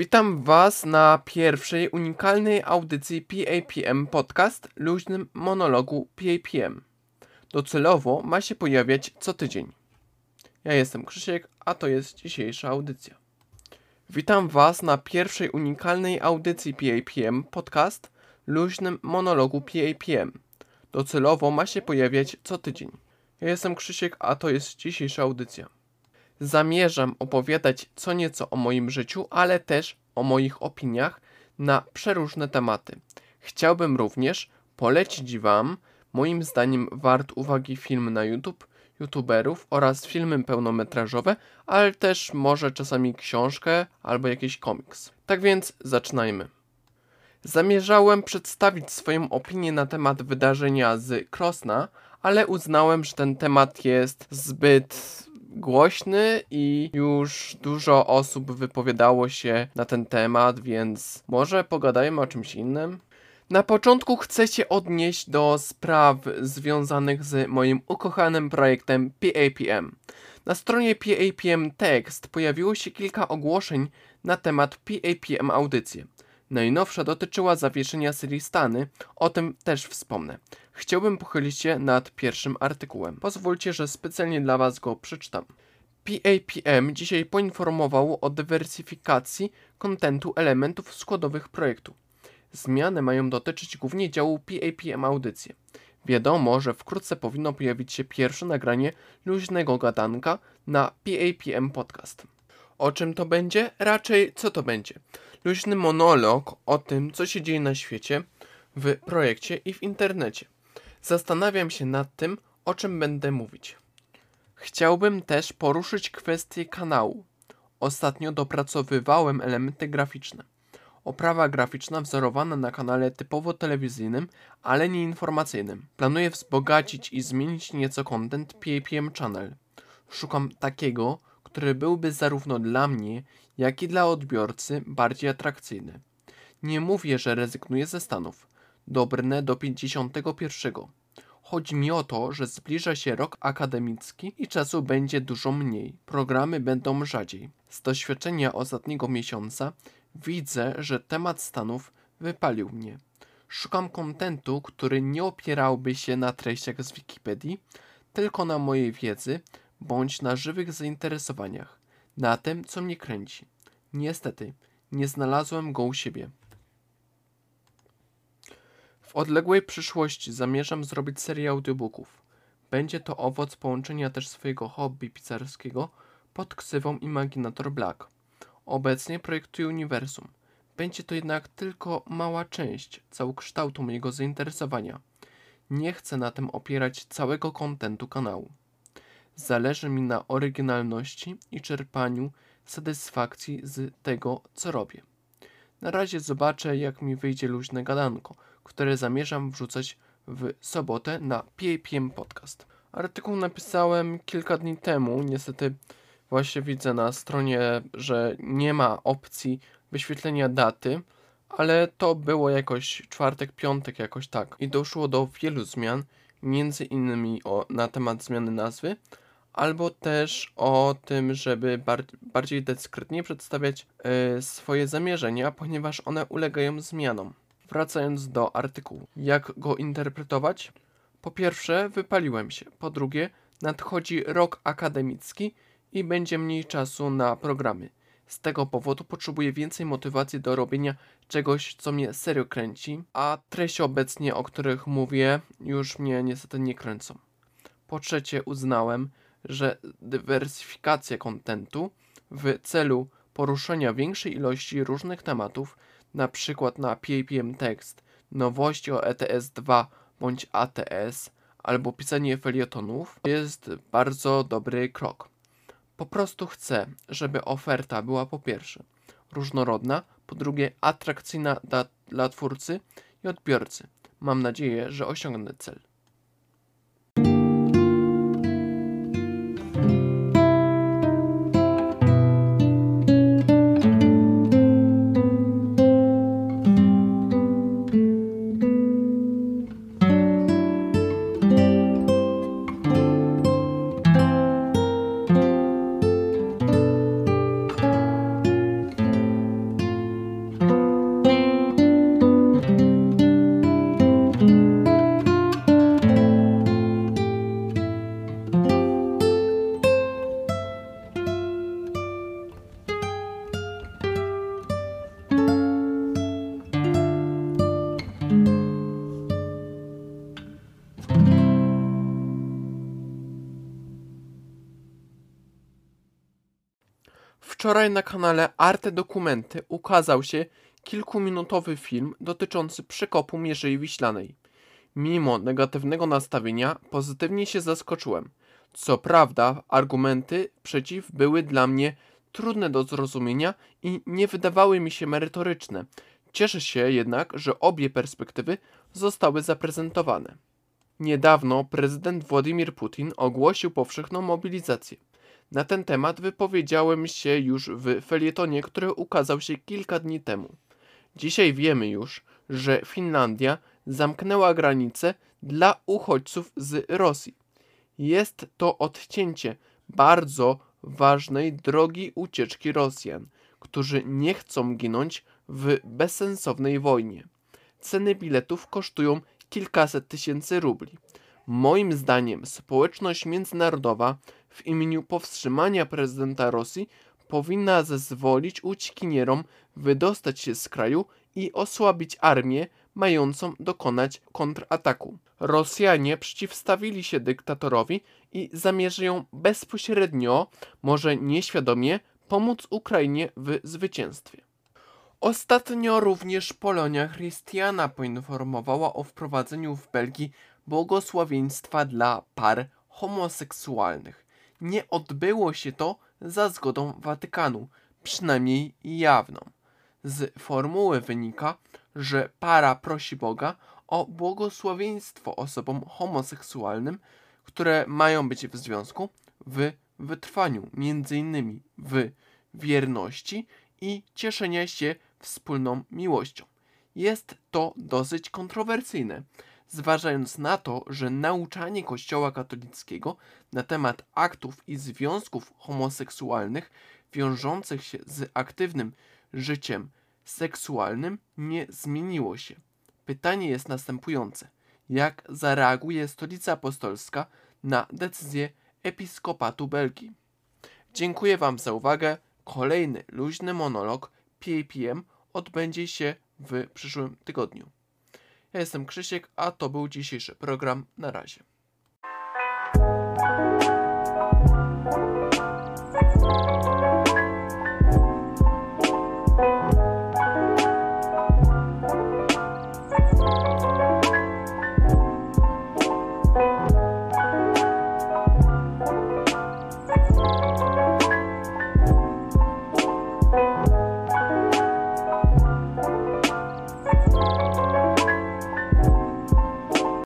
Witam Was na pierwszej unikalnej audycji PAPM Podcast, luźnym monologu PAPM. Docelowo ma się pojawiać co tydzień. Ja jestem Krzysiek, a to jest dzisiejsza audycja. Witam Was na pierwszej unikalnej audycji PAPM Podcast, luźnym monologu PAPM. Docelowo ma się pojawiać co tydzień. Ja jestem Krzysiek, a to jest dzisiejsza audycja. Zamierzam opowiadać co nieco o moim życiu, ale też o moich opiniach na przeróżne tematy. Chciałbym również polecić Wam, moim zdaniem, wart uwagi film na YouTube, youtuberów oraz filmy pełnometrażowe, ale też może czasami książkę albo jakiś komiks. Tak więc zaczynajmy. Zamierzałem przedstawić swoją opinię na temat wydarzenia z Krosna, ale uznałem, że ten temat jest zbyt głośny i już dużo osób wypowiadało się na ten temat, więc może pogadajmy o czymś innym. Na początku chcę się odnieść do spraw związanych z moim ukochanym projektem PAPM. Na stronie PAPM Text pojawiło się kilka ogłoszeń na temat PAPM Audycje. Najnowsza dotyczyła zawieszenia serii Stany, o tym też wspomnę. Chciałbym pochylić się nad pierwszym artykułem. Pozwólcie, że specjalnie dla Was go przeczytam. PAPM dzisiaj poinformował o dywersyfikacji kontentu elementów składowych projektu. Zmiany mają dotyczyć głównie działu PAPM Audycje. Wiadomo, że wkrótce powinno pojawić się pierwsze nagranie luźnego gadanka na PAPM Podcast. O czym to będzie? Raczej co to będzie? Luźny monolog o tym, co się dzieje na świecie, w projekcie i w internecie. Zastanawiam się nad tym, o czym będę mówić. Chciałbym też poruszyć kwestię kanału. Ostatnio dopracowywałem elementy graficzne. Oprawa graficzna wzorowana na kanale typowo telewizyjnym, ale nie informacyjnym. Planuję wzbogacić i zmienić nieco content PAPM Channel. Szukam takiego, który byłby zarówno dla mnie, jak i dla odbiorcy bardziej atrakcyjny. Nie mówię, że rezygnuję ze Stanów. Dobrnę do 51. Chodzi mi o to, że zbliża się rok akademicki i czasu będzie dużo mniej. Programy będą rzadziej. Z doświadczenia ostatniego miesiąca widzę, że temat Stanów wypalił mnie. Szukam kontentu, który nie opierałby się na treściach z Wikipedii, tylko na mojej wiedzy bądź na żywych zainteresowaniach, na tym, co mnie kręci. Niestety, nie znalazłem go u siebie. W odległej przyszłości zamierzam zrobić serię audiobooków. Będzie to owoc połączenia też swojego hobby pizzerskiego pod ksywą Imaginator Black. Obecnie projektuję uniwersum. Będzie to jednak tylko mała część całokształtu mojego zainteresowania. Nie chcę na tym opierać całego kontentu kanału. Zależy mi na oryginalności i czerpaniu satysfakcji z tego, co robię. Na razie zobaczę, jak mi wyjdzie luźne gadanko – które zamierzam wrzucać w sobotę na PAPM Podcast. Artykuł napisałem kilka dni temu. Niestety właśnie widzę na stronie, że nie ma opcji wyświetlenia daty, ale to było jakoś czwartek, piątek, jakoś tak. I doszło do wielu zmian, między innymi o, na temat zmiany nazwy, albo też o tym, żeby bar bardziej dyskretnie przedstawiać y, swoje zamierzenia, ponieważ one ulegają zmianom. Wracając do artykułu. Jak go interpretować? Po pierwsze, wypaliłem się. Po drugie, nadchodzi rok akademicki i będzie mniej czasu na programy. Z tego powodu potrzebuję więcej motywacji do robienia czegoś, co mnie serio kręci, a treści obecnie, o których mówię, już mnie niestety nie kręcą. Po trzecie, uznałem, że dywersyfikacja kontentu w celu poruszenia większej ilości różnych tematów przykład na PAPM Text, nowości o ETS 2 bądź ATS, albo pisanie felietonów, jest bardzo dobry krok. Po prostu chcę, żeby oferta była po pierwsze różnorodna, po drugie atrakcyjna dla, dla twórcy i odbiorcy. Mam nadzieję, że osiągnę cel. Wczoraj na kanale Arte Dokumenty ukazał się kilkuminutowy film dotyczący przekopu Mierzei Wiślanej. Mimo negatywnego nastawienia, pozytywnie się zaskoczyłem. Co prawda, argumenty przeciw były dla mnie trudne do zrozumienia i nie wydawały mi się merytoryczne. Cieszę się jednak, że obie perspektywy zostały zaprezentowane. Niedawno prezydent Władimir Putin ogłosił powszechną mobilizację. Na ten temat wypowiedziałem się już w felietonie, który ukazał się kilka dni temu. Dzisiaj wiemy już, że Finlandia zamknęła granice dla uchodźców z Rosji. Jest to odcięcie bardzo ważnej drogi ucieczki Rosjan, którzy nie chcą ginąć w bezsensownej wojnie. Ceny biletów kosztują kilkaset tysięcy rubli. Moim zdaniem społeczność międzynarodowa w imieniu powstrzymania prezydenta Rosji powinna zezwolić uciekinierom wydostać się z kraju i osłabić armię mającą dokonać kontrataku. Rosjanie przeciwstawili się dyktatorowi i zamierzają bezpośrednio, może nieświadomie, pomóc Ukrainie w zwycięstwie. Ostatnio również Polonia Chrystiana poinformowała o wprowadzeniu w Belgii błogosławieństwa dla par homoseksualnych. Nie odbyło się to za zgodą Watykanu, przynajmniej jawną. Z formuły wynika, że para prosi Boga o błogosławieństwo osobom homoseksualnym, które mają być w związku, w wytrwaniu, innymi w wierności i cieszenia się wspólną miłością. Jest to dosyć kontrowersyjne, zważając na to, że nauczanie Kościoła katolickiego na temat aktów i związków homoseksualnych wiążących się z aktywnym życiem seksualnym nie zmieniło się. Pytanie jest następujące: jak zareaguje Stolica Apostolska na decyzję Episkopatu Belgii? Dziękuję Wam za uwagę. Kolejny luźny monolog PAPM odbędzie się w przyszłym tygodniu. Ja jestem Krzysiek, a to był dzisiejszy program. Na razie.